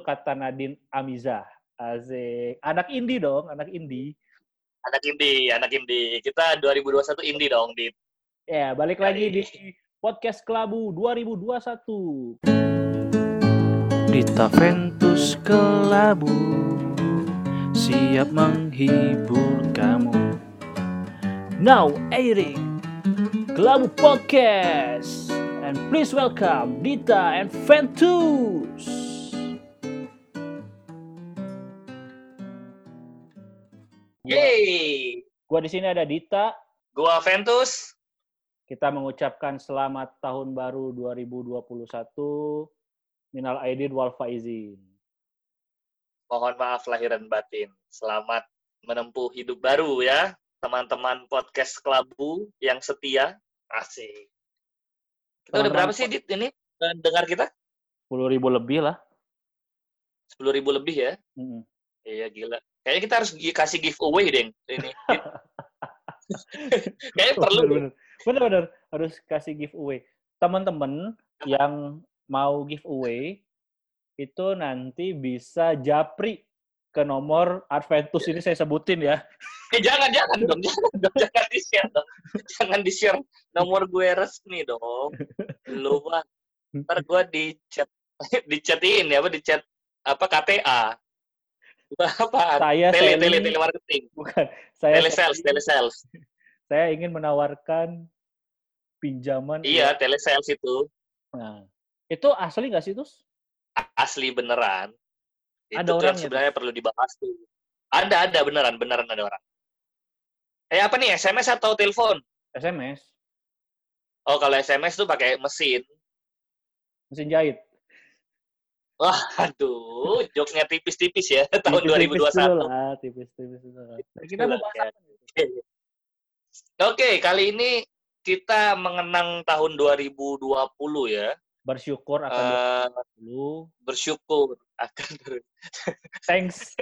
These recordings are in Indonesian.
itu kata Nadine Amiza. Asik. Anak indie dong, anak indie. Anak indie, anak indie. Kita 2021 indie dong, Dit. Ya, balik lagi di podcast Kelabu 2021. Dita Ventus Kelabu siap menghibur kamu. Now airing Kelabu Podcast and please welcome Dita and Ventus. Yeay! Gua di sini ada Dita. Gua Ventus. Kita mengucapkan selamat tahun baru 2021. Minal aidin wal faizin. Mohon maaf lahir dan batin. Selamat menempuh hidup baru ya, teman-teman podcast Kelabu yang setia. Asik. Kita udah berapa sih, Dit, ini? Dengar kita? 10 ribu lebih lah. 10 ribu lebih ya? Mm-mm. Iya, gila. Kayaknya kita harus kasih giveaway, deh ini. Kayaknya perlu. Bener-bener. Harus kasih giveaway. Teman-teman yang mau giveaway, itu nanti bisa japri ke nomor Adventus ini saya sebutin ya. Eh, jangan, jangan dong. Jangan dong. Jangan di-share dong. Jangan di-share nomor gue resmi dong. Lu mah. Ntar gue di chat di chatin ya, apa di chat apa KTA. Apa? Saya tele, Sally. tele, telemarketing. Bukan. Saya Telesales, telesales. saya ingin menawarkan pinjaman. Iya, telesales itu. Nah, itu asli nggak sih, Tus? Asli beneran. Itu Ada orangnya, sebenarnya perlu dibahas tuh. Ada, ada beneran, beneran ada orang. Eh apa nih, SMS atau telepon? SMS, Oh, kalau SMS tuh pakai mesin. mesin jahit. Wah, aduh, joknya tipis-tipis ya tahun Tipis-tipis 2021. dulu lah, tipis-tipis dulu. Nah, Kita mau bahas apa? nih? Oke, kali ini kita mengenang tahun 2020 ya. Bersyukur akan 2020. bersyukur akan Thanks,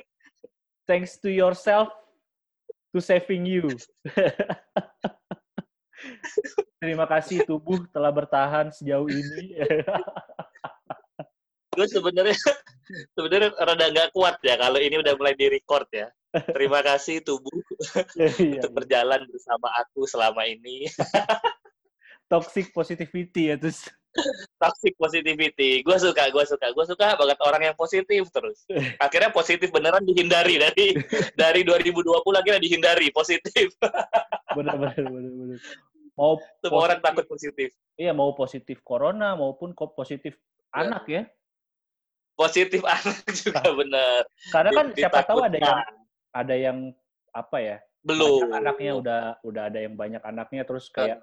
thanks to yourself to saving you. Terima kasih tubuh telah bertahan sejauh ini. gue sebenarnya sebenarnya rada nggak kuat ya kalau ini udah mulai di record ya. Terima kasih tubuh Iya, untuk berjalan bersama aku selama ini. Toxic positivity ya terus. Toxic positivity. Gue suka, gue suka, gue suka banget orang yang positif terus. Akhirnya positif beneran dihindari dari dari 2020 akhirnya dihindari positif. Benar benar benar benar. Mau Semua orang takut positif. Iya, mau positif corona maupun positif Ya. anak ya. Positif anak juga bener. Karena kan siapa tahu ada yang ada yang apa ya? belum. banyak anaknya udah udah ada yang banyak anaknya terus kayak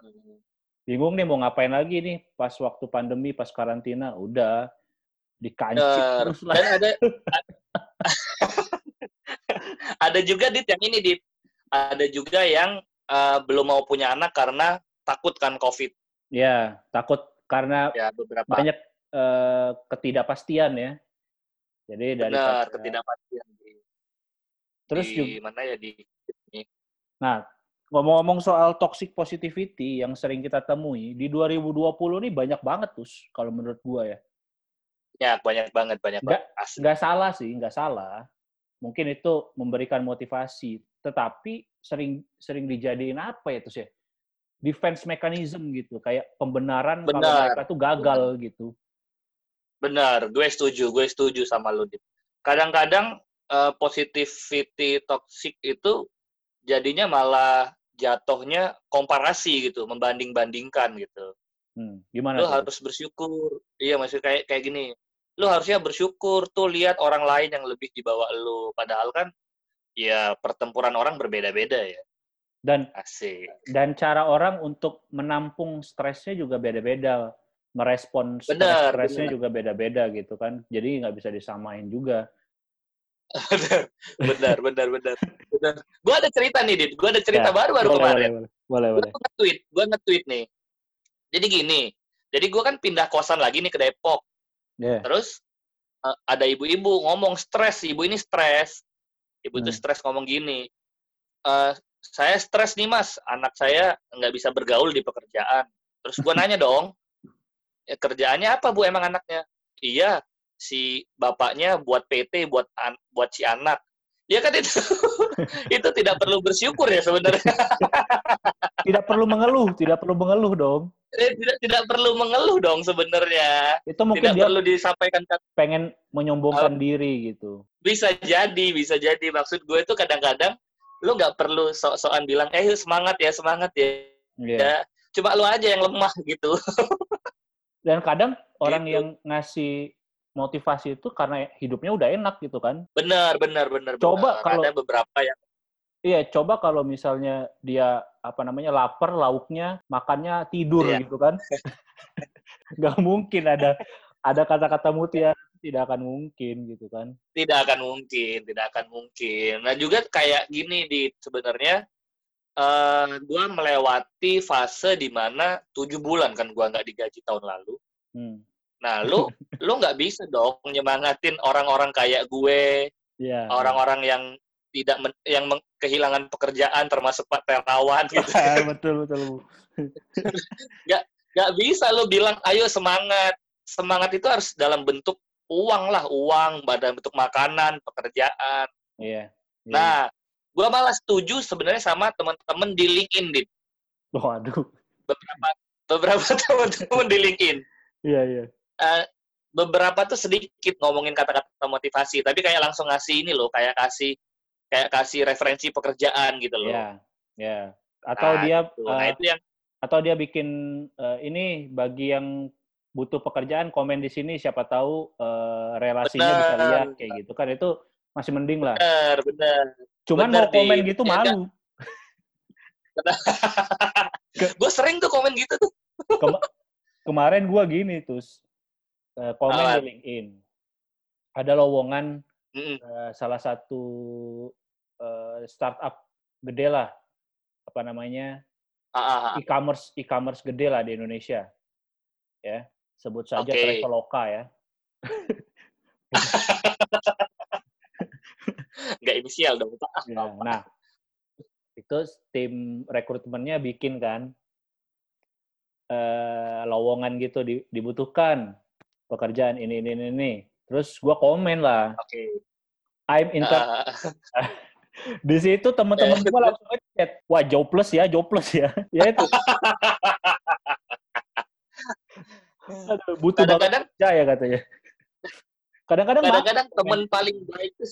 bingung nih mau ngapain lagi nih pas waktu pandemi pas karantina udah dikancing terus lah. Dan ada ada juga dit yang ini dit. Ada juga yang eh, belum mau punya anak karena takut kan covid. Ya takut karena ya beberapa. banyak eh, ketidakpastian ya jadi dari benar ketidakpastian di, terus di juga mana ya di ini. nah ngomong-ngomong soal toxic positivity yang sering kita temui di 2020 nih banyak banget tuh kalau menurut gua ya ya banyak banget banyak Nggak- banget nggak salah sih, nggak salah. Mungkin itu memberikan motivasi, tetapi sering sering dijadiin apa ya terus ya? Defense mechanism gitu, kayak pembenaran kalau Benar. mereka tuh gagal gitu. Benar gue setuju gue setuju sama lu kadang-kadang eh, positivity toxic itu jadinya malah jatuhnya komparasi gitu membanding-bandingkan gitu. Hmm, gimana lu tuh? harus bersyukur. Iya maksud kayak kayak gini. Lu harusnya bersyukur tuh lihat orang lain yang lebih di bawah lu. Padahal kan ya pertempuran orang berbeda-beda ya. Dan asik. dan cara orang untuk menampung stresnya juga beda-beda, merespon stresnya juga beda-beda gitu kan. Jadi nggak bisa disamain juga. benar benar benar benar gua ada cerita nih dit gua ada cerita Ya, baru baru boleh, kemarin boleh, boleh, gue nge-tweet, gue nge-tweet nih. Jadi gini, jadi gue kan pindah kosan lagi nih ke Depok. Ya, Terus eh, ada ibu-ibu ngomong stres, ibu ini stres. Ibu itu Hmm. stres ngomong gini, "Eh, saya stres nih mas, anak saya nggak bisa bergaul di pekerjaan. Terus gue nanya dong, "Ya, kerjaannya apa bu emang anaknya? Iya, si bapaknya buat PT buat an- buat si anak. Ya kan itu itu tidak perlu bersyukur ya sebenarnya. Tidak perlu mengeluh, tidak perlu mengeluh dong. Eh, tidak tidak perlu mengeluh dong sebenarnya. Itu mungkin Tidak dia perlu disampaikan kata- pengen menyombongkan diri gitu. bisa jadi, bisa jadi. Maksud gue itu kadang-kadang lu nggak perlu sok-sokan bilang, eh semangat ya, semangat ya. Iya. Ya, Cuma lu aja yang lemah gitu. Dan kadang orang Gitu. yang ngasih motivasi itu karena hidupnya udah enak gitu kan. Benar, benar, benar. Coba benar. kalau- ada beberapa yang Iya, coba kalau misalnya dia apa namanya lapar, lauknya makannya tidur Iya. gitu kan. Nggak mungkin ada ada kata-kata mutiara tidak akan mungkin gitu kan. tidak akan mungkin, tidak akan mungkin. Nah juga kayak gini di sebenarnya eh gua melewati fase di mana tujuh bulan kan gua nggak digaji tahun lalu. Hmm. Nah lu lu nggak bisa dong nyemangatin orang-orang kayak gue, Iya. orang-orang yang tidak men- yang meng- kehilangan pekerjaan termasuk Pak Terawan gitu. betul betul Bu. Nggak bisa lu bilang ayo semangat. Semangat itu harus dalam bentuk uang lah, uang, dalam bentuk makanan, pekerjaan. Iya. Iya. Nah, gua malah setuju sebenarnya sama teman-teman di LinkedIn, Dit. Waduh. Beberapa beberapa teman-teman di LinkedIn. Iya iya. Eh, beberapa tuh sedikit ngomongin kata-kata motivasi, tapi kayak langsung ngasih ini loh, kayak kasih kayak kasih referensi pekerjaan gitu loh. Iya. Iya. Atau Nah, dia Tuh, Nah, eh, itu yang atau dia bikin eh, ini bagi yang butuh pekerjaan komen di sini siapa tahu eh, relasinya bisa Benar. lihat kayak gitu kan itu masih mending lah. benar, benar. Cuman benar, mau komen gitu Ya, malu. Gue sering tuh komen gitu tuh. Kemarin gua gini terus eh, komen Apa? di LinkedIn. Ada lowongan Mm-mm. eh, salah satu eh, startup gede lah apa namanya Ah, ah, ah. e-commerce e-commerce gede lah di Indonesia ya sebut saja Oke. Traveloka ya Nggak inisial dong, Pak. Ya, nah, itu tim rekrutmennya bikin kan eh lowongan gitu di- dibutuhkan pekerjaan ini ini ini, ini. Terus gua komen lah, Oke. I'm inter. Ah, ah, Di situ teman-teman gua langsung ngechat, wah jobless ya, jobless ya. ya itu. Butuh banget Kadang-kadang kerja ya katanya. Kadang-kadang kadang-kadang teman paling baik tuh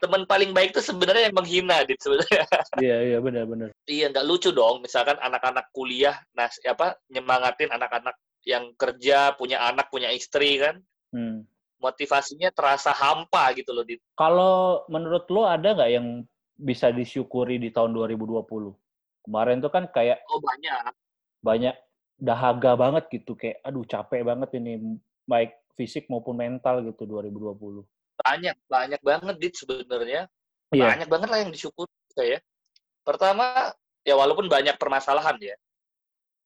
teman paling baik tuh sebenarnya yang menghina dit sebenarnya Iya, iya benar-benar. iya nggak lucu dong misalkan anak-anak kuliah nah apa nyemangatin anak-anak yang kerja punya anak punya istri kan Hmm. motivasinya terasa hampa gitu loh dit Kalau menurut lo ada nggak yang bisa disyukuri di tahun 2020? Kemarin tuh kan kayak oh banyak banyak dahaga banget gitu, kayak aduh capek banget ini baik fisik maupun mental gitu 2020. Banyak banyak banget dit sebenarnya Iya. banyak banget lah yang disyukuri saya pertama ya walaupun banyak permasalahan ya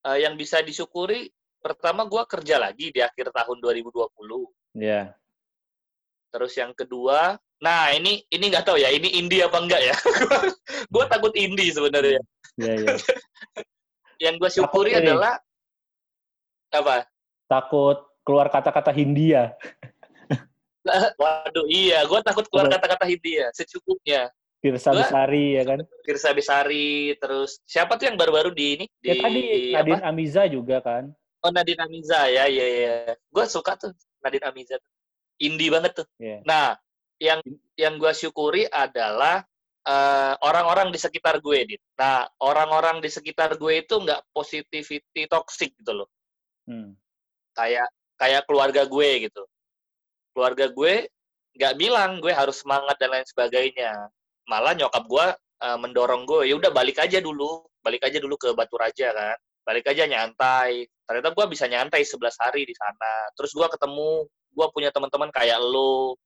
eh, yang bisa disyukuri pertama gua kerja lagi di akhir tahun 2020 Iya. Terus yang kedua, nah ini ini nggak tahu ya, ini indie apa enggak ya? gue takut indie sebenarnya. Iya, iya. Yang gue syukuri Takut ini. adalah apa? Takut keluar kata-kata Hindia. Waduh, iya, gue takut keluar Apa? kata-kata Hindia secukupnya. Tirsa Besari ya kan. Kirsa Besari, terus siapa tuh yang baru-baru di ini? Di, Ya tadi apa? Nadine Amiza juga kan. Oh Nadine Amiza ya, iya iya. Gue suka tuh Nadine Amiza. Indie banget tuh. Iya. Nah, yang yang gue syukuri adalah eh, orang-orang di sekitar gue, Dit. Nah, orang-orang di sekitar gue itu nggak positivity toxic gitu loh. Hmm. Kayak kayak keluarga gue gitu. Keluarga gue nggak bilang gue harus semangat dan lain sebagainya. Malah nyokap gue eh, mendorong gue, ya udah balik aja dulu, balik aja dulu ke Batu Raja kan. Balik aja nyantai. Ternyata gue bisa nyantai 11 hari di sana. Terus gue ketemu, gue punya teman-teman kayak lo,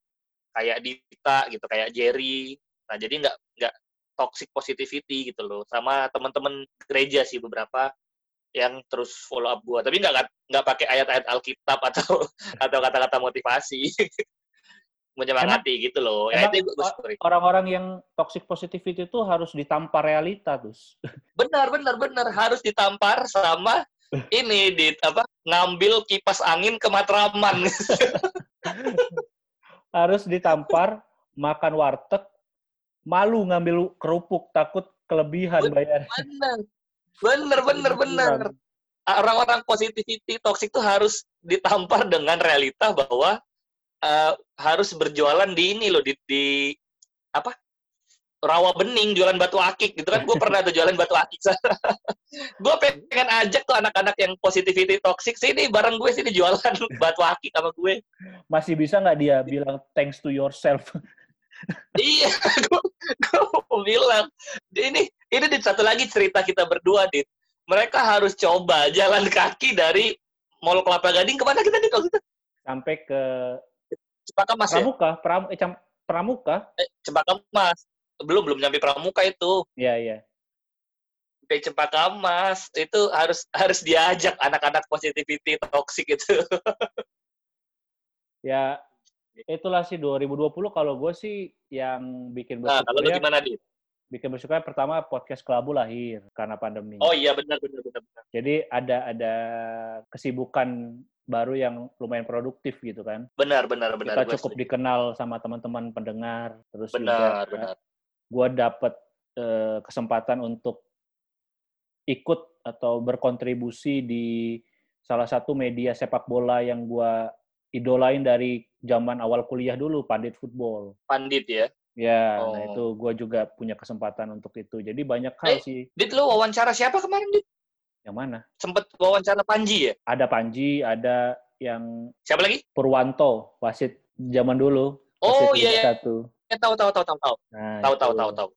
kayak Dita gitu, kayak Jerry. Nah jadi nggak nggak toxic positivity gitu loh. Sama teman-teman gereja sih beberapa yang terus follow up gue. Tapi nggak nggak pakai ayat-ayat Alkitab atau atau kata-kata motivasi. Menyemangati gitu loh. Ya emang itu. Orang-orang yang toxic positivity itu harus ditampar realita terus. Benar, benar, benar. Harus ditampar sama ini di apa ngambil kipas angin ke Matraman. harus ditampar, makan warteg, malu ngambil kerupuk, takut kelebihan bayar. Bener, bener, bener. Orang-orang positivity toxic itu harus ditampar dengan realita bahwa eh, harus berjualan di ini loh, di, di apa? Rawa bening jualan batu akik gitu kan gue pernah tuh jualan batu akik gue pengen ajak tuh anak-anak yang positivity toxic sini bareng gue sini jualan batu akik sama gue Masih bisa nggak dia bilang thanks to yourself? Iya gue mau bilang ini ini di satu lagi cerita kita berdua dit. Mereka harus coba jalan kaki dari Mall Kelapa Gading ke mana kita dit waktu itu? Sampai ke Cempaka Mas ya? Pramuka, Pram, eh, Cam- Pramuka. eh, Cempaka Mas. Belum belum nyampe Pramuka itu. Iya, iya. sampai Cempaka Mas itu harus harus diajak anak-anak positivity toxic itu. Ya, itulah sih 2020 kalau gue sih yang bikin nah kalau lu bersyukur ya, gimana dit bikin bersyukur pertama podcast Kelabu lahir karena pandemi. oh iya benar benar benar benar Jadi ada ada kesibukan baru yang lumayan produktif gitu kan. benar benar benar Kita cukup dikenal sama teman-teman pendengar, terus benar juga benar gue dapet eh, kesempatan untuk ikut atau berkontribusi di salah satu media sepak bola yang gue idolain dari zaman awal kuliah dulu, Pandit Football. pandit ya Ya, Oh. nah itu gue juga punya kesempatan untuk itu. Jadi banyak hal Eh. sih. dit lu wawancara siapa kemarin dit Yang mana? sempet wawancara Panji ya Ada Panji, ada yang siapa lagi Purwanto, wasit zaman dulu. oh wasit iya iya Satu. Eh, tahu tahu tahu tahu tahu Nah, tahu itu. tahu tahu tahu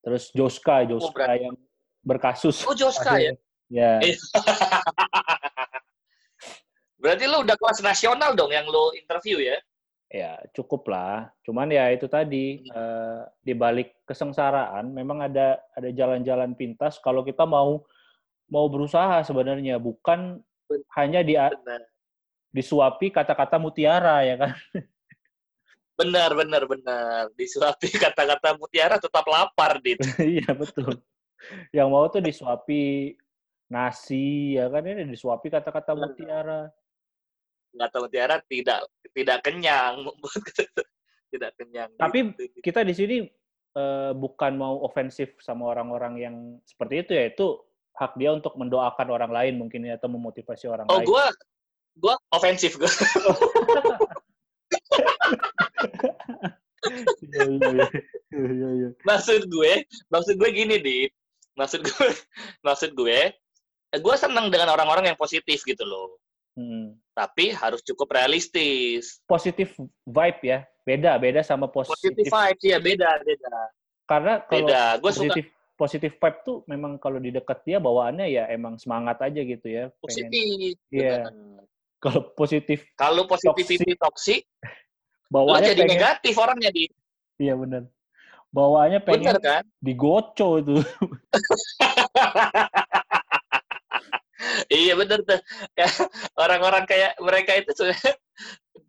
Terus Joska, Joska berarti- yang berkasus. oh Joska ya Ya, Eh. berarti lu udah kelas nasional dong yang lu interview ya ya cukup lah. Cuman ya itu tadi eh, di balik kesengsaraan memang ada ada jalan-jalan pintas kalau kita mau mau berusaha sebenarnya bukan hanya di benar disuapi kata-kata mutiara ya kan. benar benar benar disuapi kata-kata mutiara tetap lapar dit Iya betul. Yang mau tuh disuapi nasi ya kan ini disuapi kata-kata mutiara. Kata mutiara tidak tidak kenyang tidak kenyang Tapi gitu. Kita di sini eh, bukan mau ofensif sama orang-orang yang seperti itu ya itu hak dia untuk mendoakan orang lain mungkin ya atau memotivasi orang oh lain. gua gua ofensif gua Iya, iya, iya. Iya, iya. maksud gue maksud gue gini dit maksud gue maksud gue gue senang dengan orang-orang yang positif gitu loh Hmm. Tapi harus cukup realistis Positif vibe ya, beda beda sama positif positif. vibes ya beda beda Karena kalau beda gue suka positif positif vibe tuh memang kalau di dekat dia bawaannya ya emang semangat aja gitu ya. Positif Iya. Kalau positif kalau positivity toxic lo bawaannya jadi pengen. negatif orangnya di Iya benar. Bawaannya pengen bener kan digoco itu. iya bener tuh Ya, orang-orang kayak mereka itu sebenarnya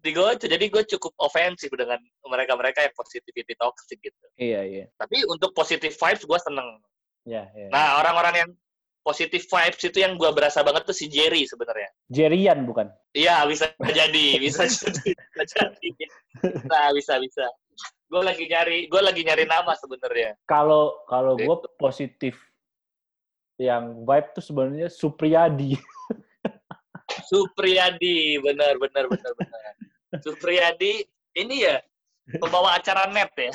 digoce jadi gue cukup ofensif dengan mereka-mereka yang positivity toxic gitu iya iya. tapi untuk positive vibes gue seneng Iya iya. nah orang-orang yang positive vibes itu yang gue berasa banget tuh si Jerry sebenarnya Jerian bukan? iya bisa jadi bisa jadi bisa jadi nah bisa bisa gue lagi nyari gue lagi nyari nama sebenarnya Kalau kalau gue Gitu. positif yang vibe tuh sebenarnya Supriyadi. Supriyadi benar benar benar benar Supriyadi ini ya pembawa acara net ya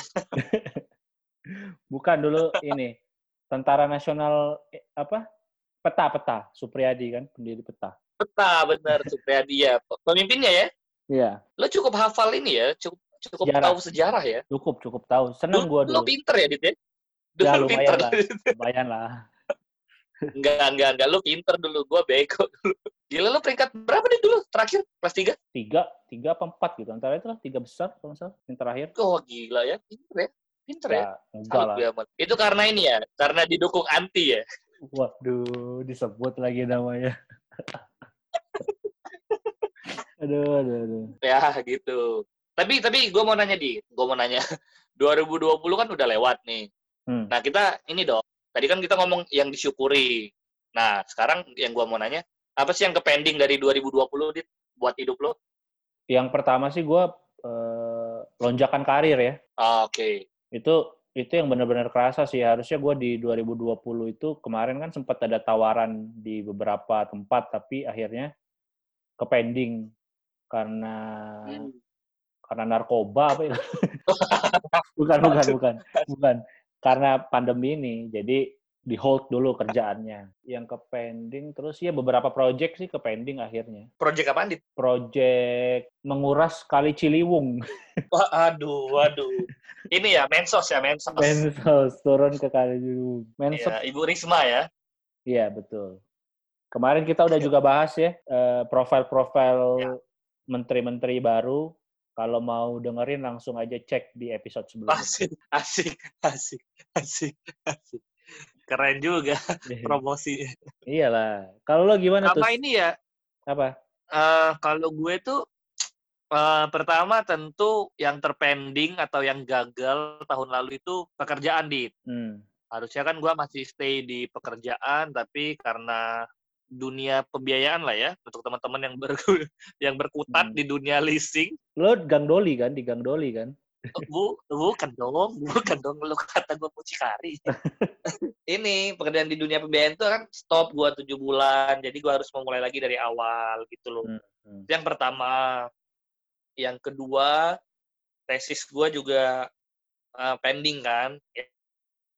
Bukan dulu ini Tentara Nasional eh, apa? Peta-peta Supriyadi kan pendiri peta. peta benar Supriyadi ya pemimpinnya ya Iya, lo cukup hafal ini ya cukup cukup Sejarah. tahu sejarah ya cukup cukup tahu. Seneng Lu- gue lo dulu. pinter ya dit ya Ya, Dulu lumayan pinter lah. Lumayan lah. Enggak enggak enggak lo pinter dulu gue bego dulu gila lo peringkat berapa nih dulu terakhir kelas tiga Tiga, tiga apa empat gitu. Antara itu lah tiga besar kalau salah. Yang terakhir. oh gila ya pinter ya pinter ya Ya, enggak Salut lah. gue amat. itu karena ini ya karena didukung anti ya Waduh, disebut lagi namanya. aduh, aduh, aduh. ya gitu tapi tapi gue mau nanya di gue mau nanya 2020 kan udah lewat nih Hmm. nah kita ini dong tadi kan kita ngomong yang disyukuri nah sekarang yang gue mau nanya apa sih yang ke pending dari 2020 dit buat hidup lo yang pertama sih gue eh, lonjakan karir ya. Ah, Oke. Itu itu yang benar-benar kerasa sih. Harusnya gue di 2020 itu kemarin kan sempat ada tawaran di beberapa tempat, tapi akhirnya ke pending karena Hmm. karena narkoba apa ya? bukan, bukan, bukan, bukan. Karena pandemi ini, jadi di hold dulu kerjaannya. Yang ke pending, terus ya beberapa project sih ke pending akhirnya. Project apaan, Dit? Project menguras kali Ciliwung. Wah, aduh, waduh. Ini ya, Mensos ya, Mensos. Mensos, turun ke kali Ciliwung. Mensos, Iya, Ibu Risma ya. iya betul. Kemarin kita udah juga bahas ya, eh, profil-profil Ya. menteri-menteri baru. Kalau mau dengerin langsung aja cek di episode sebelumnya. Asik, asik, asik, asik, asik. Keren juga promosi. Iyalah. Kalau lo gimana tuh? Sama ini ya, Apa? eh, kalau gue tuh eh, pertama tentu yang terpending atau yang gagal tahun lalu itu pekerjaan di Hmm. harusnya kan gue masih stay di pekerjaan tapi karena dunia pembiayaan lah ya untuk teman-teman yang ber yang berkutat Hmm. di dunia leasing Lo Gang Doli kan? Di Gang Doli kan? bu bukan dong bukan dong lu kata gue mucikari ini pekerjaan di dunia pembiayaan itu kan stop gua tujuh bulan jadi gua harus memulai lagi dari awal gitu loh Hmm, hmm. Yang pertama yang kedua tesis gua juga uh, pending kan ya,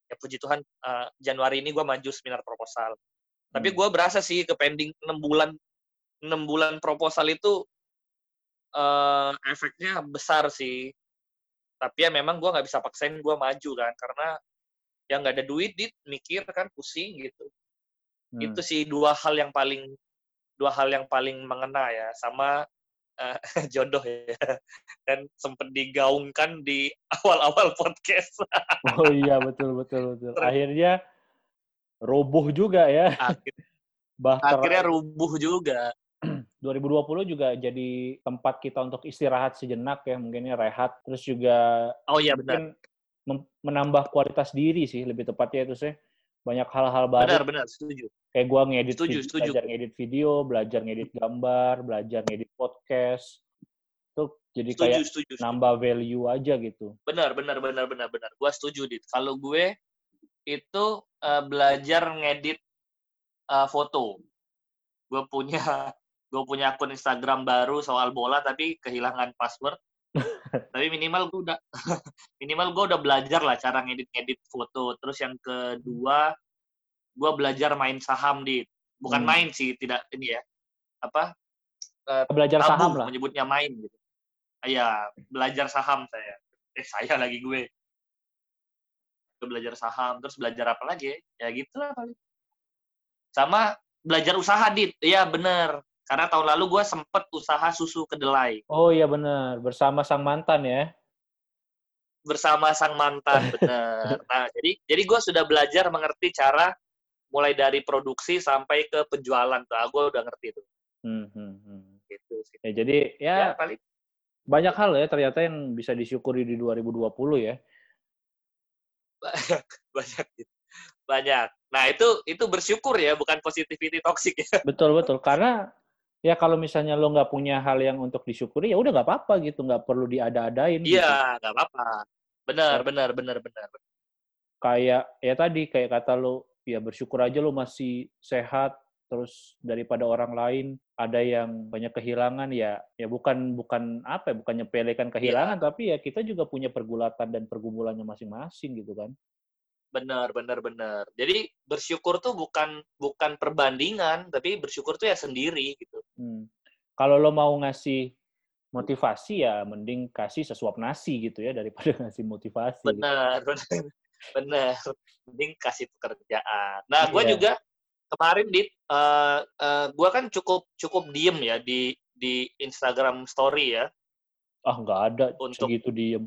ya puji Tuhan uh, Januari ini gua maju seminar proposal tapi Hmm. gua berasa sih ke pending enam bulan enam bulan proposal itu eh efeknya besar sih tapi ya memang gua nggak bisa paksain gua maju kan karena ya nggak ada duit dit mikir kan pusing gitu Hmm. itu sih dua hal yang paling dua hal yang paling mengena ya sama eh, jodoh ya dan sempat digaungkan di awal-awal podcast Oh iya betul betul betul. Akhirnya roboh juga ya. Akhir- Bahkan akhirnya rubuh juga 2020 juga jadi tempat kita untuk istirahat sejenak ya, mungkinnya rehat, terus juga oh iya benar menambah kualitas diri sih lebih tepatnya itu sih. Banyak hal-hal baru benar benar setuju kayak gua ngedit Setuju, video, setuju. belajar ngedit video, belajar ngedit gambar, belajar ngedit podcast. Itu jadi setuju kayak setuju, setuju. nambah value aja gitu. benar benar benar benar benar gua setuju dit kalau gue itu eh, belajar ngedit eh, foto gue punya gue punya akun Instagram baru soal bola tapi kehilangan password tapi minimal gue udah minimal gue udah belajar lah cara ngedit ngedit foto terus yang kedua gue belajar main saham dit bukan Hmm. main sih tidak ini ya apa eh, Belajar tabu saham lah. menyebutnya main gitu. Iya, belajar saham saya. Eh saya lagi gue. Belajar saham, terus belajar apa lagi? Ya Ya gitu lah paling. Sama belajar usaha dit. Iya bener. Karena tahun lalu gue sempet usaha susu kedelai Oh iya benar, bersama sang mantan ya. bersama sang mantan bener. Nah jadi jadi gue sudah belajar mengerti cara mulai dari produksi sampai ke penjualan tuh. gue udah ngerti tuh. Hmm, hmm, hmm. Gitu sih. Ya, jadi ya, Ya, paling banyak hal ya ternyata yang bisa disyukuri di 2020 ya. banyak gitu. Banyak. Nah, itu itu bersyukur ya, bukan positivity toxic ya. Betul betul karena ya kalau misalnya lo nggak punya hal yang untuk disyukuri ya udah nggak apa-apa gitu, nggak perlu diada-adain. gitu. Iya, nggak apa-apa. Benar, benar, benar, benar. Kayak ya tadi kayak kata lo ya bersyukur aja lo masih sehat terus daripada orang lain ada yang banyak kehilangan ya ya bukan bukan apa ya bukan nyepelekan kehilangan tapi ya kita juga punya pergulatan dan pergumulannya masing-masing gitu kan. Benar, benar, benar. Jadi bersyukur tuh bukan bukan perbandingan, tapi bersyukur tuh ya sendiri gitu. Hmm. Kalau lo mau ngasih motivasi ya mending kasih sesuap nasi gitu ya daripada ngasih motivasi. gitu. Benar, benar. Benar. Mending kasih pekerjaan. Nah, gue Iya. juga kemarin di eh eh, gue kan cukup cukup diem ya di di Instagram Story ya. Ah nggak ada Untuk- segitu diem.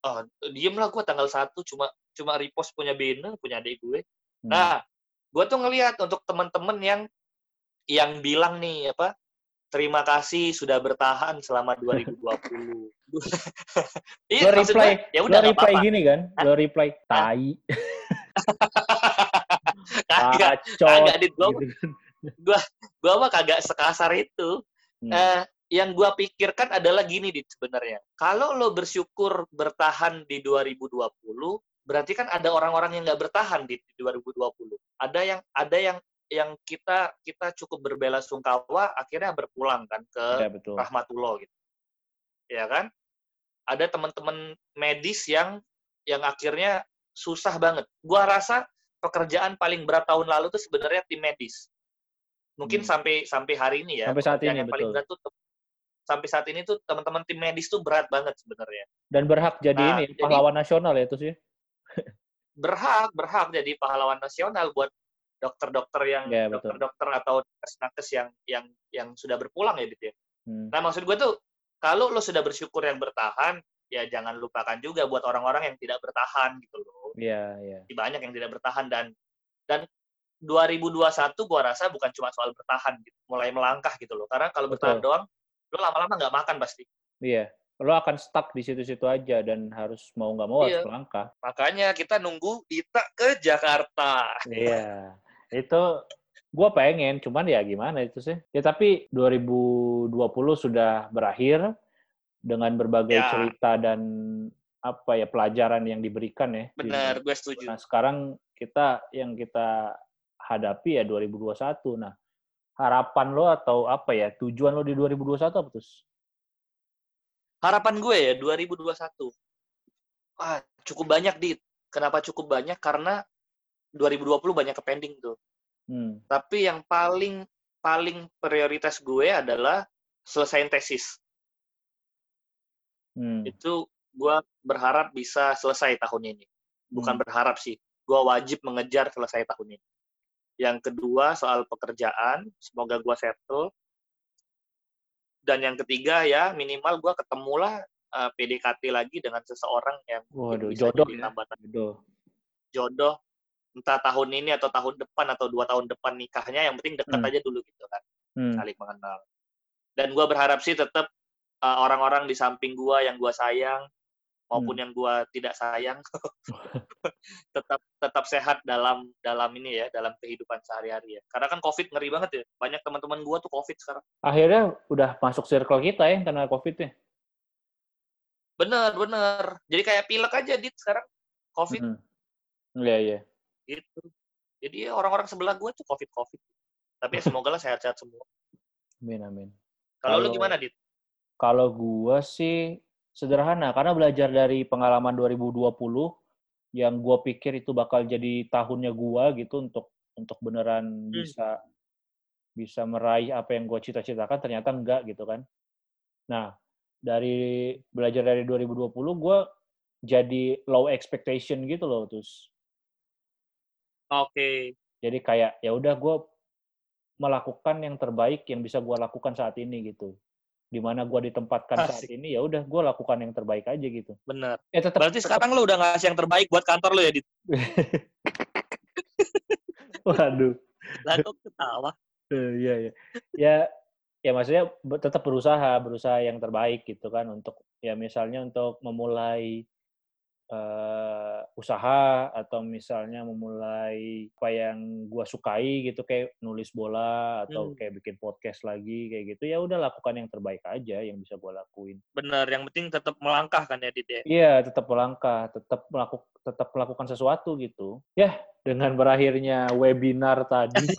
Oh, diem lah gue tanggal satu cuma cuma repost punya Bene, punya adik gue. Hmm. Nah, gue tuh ngelihat untuk teman-teman yang yang bilang nih apa terima kasih sudah bertahan selama 2020. iya, lo reply, ya udah reply apa-apa. gini kan? Lo reply tai, Kagak, kagak dit gue gitu kan. gue mah kagak sekasar itu. Hmm. Eh, yang gua pikirkan adalah gini dit sebenarnya. Kalau lo bersyukur bertahan di 2020, berarti kan ada orang-orang yang nggak bertahan di 2020. Ada yang ada yang yang kita kita cukup berbela sungkawa akhirnya berpulang kan ke Ya, betul. rahmatullah gitu. Ya kan? Ada teman-teman medis yang yang akhirnya susah banget. Gua rasa pekerjaan paling berat tahun lalu tuh sebenarnya tim medis. Mungkin Hmm. sampai sampai hari ini ya. Sampai saat ini, yang paling betul. berat tuh sampai saat ini tuh teman-teman tim medis tuh berat banget sebenarnya. Dan berhak jadi Nah, ini jadi- pahlawan nasional ya itu sih. Berhak, berhak jadi pahlawan nasional buat dokter-dokter yang Ya, betul. dokter-dokter atau nakes-nakes yang yang yang sudah berpulang ya gitu ya. Hmm. Nah, maksud gue tuh, kalau lo sudah bersyukur yang bertahan, ya jangan lupakan juga buat orang-orang yang tidak bertahan gitu loh. Iya, iya. Banyak yang tidak bertahan dan dan 2021 gua rasa bukan cuma soal bertahan gitu, mulai melangkah gitu loh. Karena kalau bertahan Betul. doang, lo lama-lama nggak makan pasti. Iya. Lo akan stuck di situ-situ aja dan harus mau nggak mau harus Iya. melangkah. Makanya kita nunggu Dita ke Jakarta. Iya. Itu gua pengen, cuman ya gimana itu sih. Ya tapi 2020 sudah berakhir dengan berbagai Ya. cerita dan apa ya pelajaran yang diberikan ya. di- Bener, gue setuju. Nah, sekarang kita yang kita hadapi ya 2021. Nah, harapan lo atau apa ya tujuan lo di 2021 apa tuh? Harapan gue ya 2021. Wah, cukup banyak, Dit. Kenapa cukup banyak? Karena 2020 banyak ke pending tuh. Hmm. Tapi yang paling paling prioritas gue adalah selesaiin tesis. Hmm. Itu gue berharap bisa selesai tahun ini. Bukan Hmm. berharap sih. Gue wajib mengejar selesai tahun ini. Yang kedua soal pekerjaan, semoga gue settle. Dan yang ketiga ya minimal gue ketemulah uh, PDKT lagi dengan seseorang yang Waduh, bisa jodoh ya. Jodoh. jodoh entah tahun ini atau tahun depan atau dua tahun depan nikahnya yang penting dekat Hmm. aja dulu gitu kan Hmm. saling mengenal dan gue berharap sih tetap uh, orang-orang di samping gue yang gue sayang maupun Hmm. yang gue tidak sayang tetap tetap sehat dalam dalam ini ya dalam kehidupan sehari-hari ya karena kan covid ngeri banget ya banyak teman-teman gue tuh covid sekarang Akhirnya udah masuk circle kita ya karena COVID ya. bener bener jadi kayak pilek aja dit sekarang covid Hmm. Iya, iya. gitu jadi orang-orang sebelah gue tuh covid covid tapi ya semoga lah sehat-sehat semua Amin, amin. kalau lu gimana dit Kalau gua sih sederhana karena belajar dari pengalaman 2020 yang gua pikir itu bakal jadi tahunnya gua gitu untuk untuk beneran bisa bisa meraih apa yang gua cita-citakan ternyata enggak gitu kan. Nah, dari belajar dari 2020 gua jadi low expectation gitu loh terus. oke Jadi kayak ya udah gua melakukan yang terbaik yang bisa gua lakukan saat ini gitu. Di mana gua ditempatkan saat Asik. ini ya udah gua lakukan yang terbaik aja gitu. bener Ya tetap berarti tetap- sekarang lu udah ngasih yang terbaik buat kantor lu ya dit waduh. lah kok ketawa Eh, Iya iya. Ya ya maksudnya tetap berusaha, berusaha yang terbaik gitu kan untuk ya misalnya untuk memulai eh, usaha atau misalnya memulai apa yang gua sukai gitu kayak nulis bola atau Hmm. kayak bikin podcast lagi kayak gitu ya udah lakukan yang terbaik aja yang bisa gua lakuin. bener yang penting tetap melangkah kan ya dit ya Iya, tetap melangkah, tetap melakukan tetap melakukan sesuatu gitu. Ya, dengan berakhirnya webinar tadi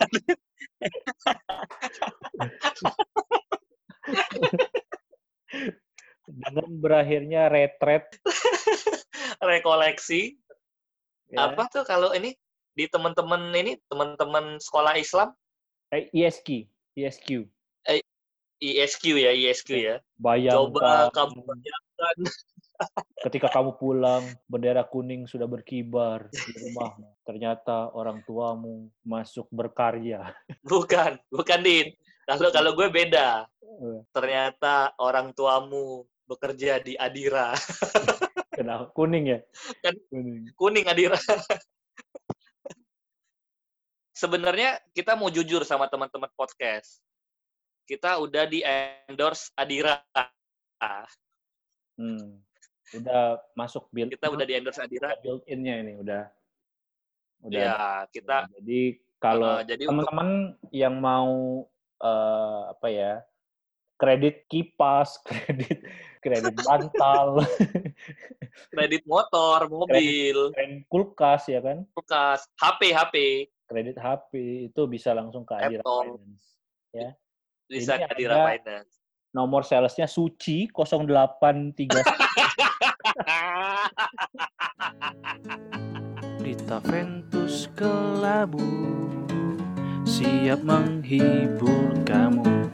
dengan berakhirnya retret rekoleksi. Ya, apa tuh kalau ini di teman-teman ini teman-teman sekolah Islam? Eh, ISQ, ISQ. ISQ ya ISQ ya. Bayangkan. Coba kamu bayangkan. Ketika kamu pulang, bendera kuning sudah berkibar di rumahmu. Ternyata orang tuamu masuk berkarya. bukan bukan dit kalau kalau gue beda. Eh, ternyata orang tuamu bekerja di Adira Kenapa? Kuning ya? Kan- Kuning. kuning Adira sebenarnya kita mau jujur sama teman-teman podcast kita udah di endorse Adira Hmm. Udah masuk build kita udah di endorse Adira built in-nya ini udah udah ya kita jadi kalau uh, jadi untuk teman-teman yang mau eh, apa ya kredit kipas, kredit kredit bantal, Kredit motor, mobil, kredit kulkas ya kan, kulkas, HP, HP. kredit HP itu bisa langsung ke Adira Laptop. Finance. Ya. Bisa Ini ke Adira Finance. Nomor salesnya Suci 083 Dita Ventus Kelabu siap menghibur kamu.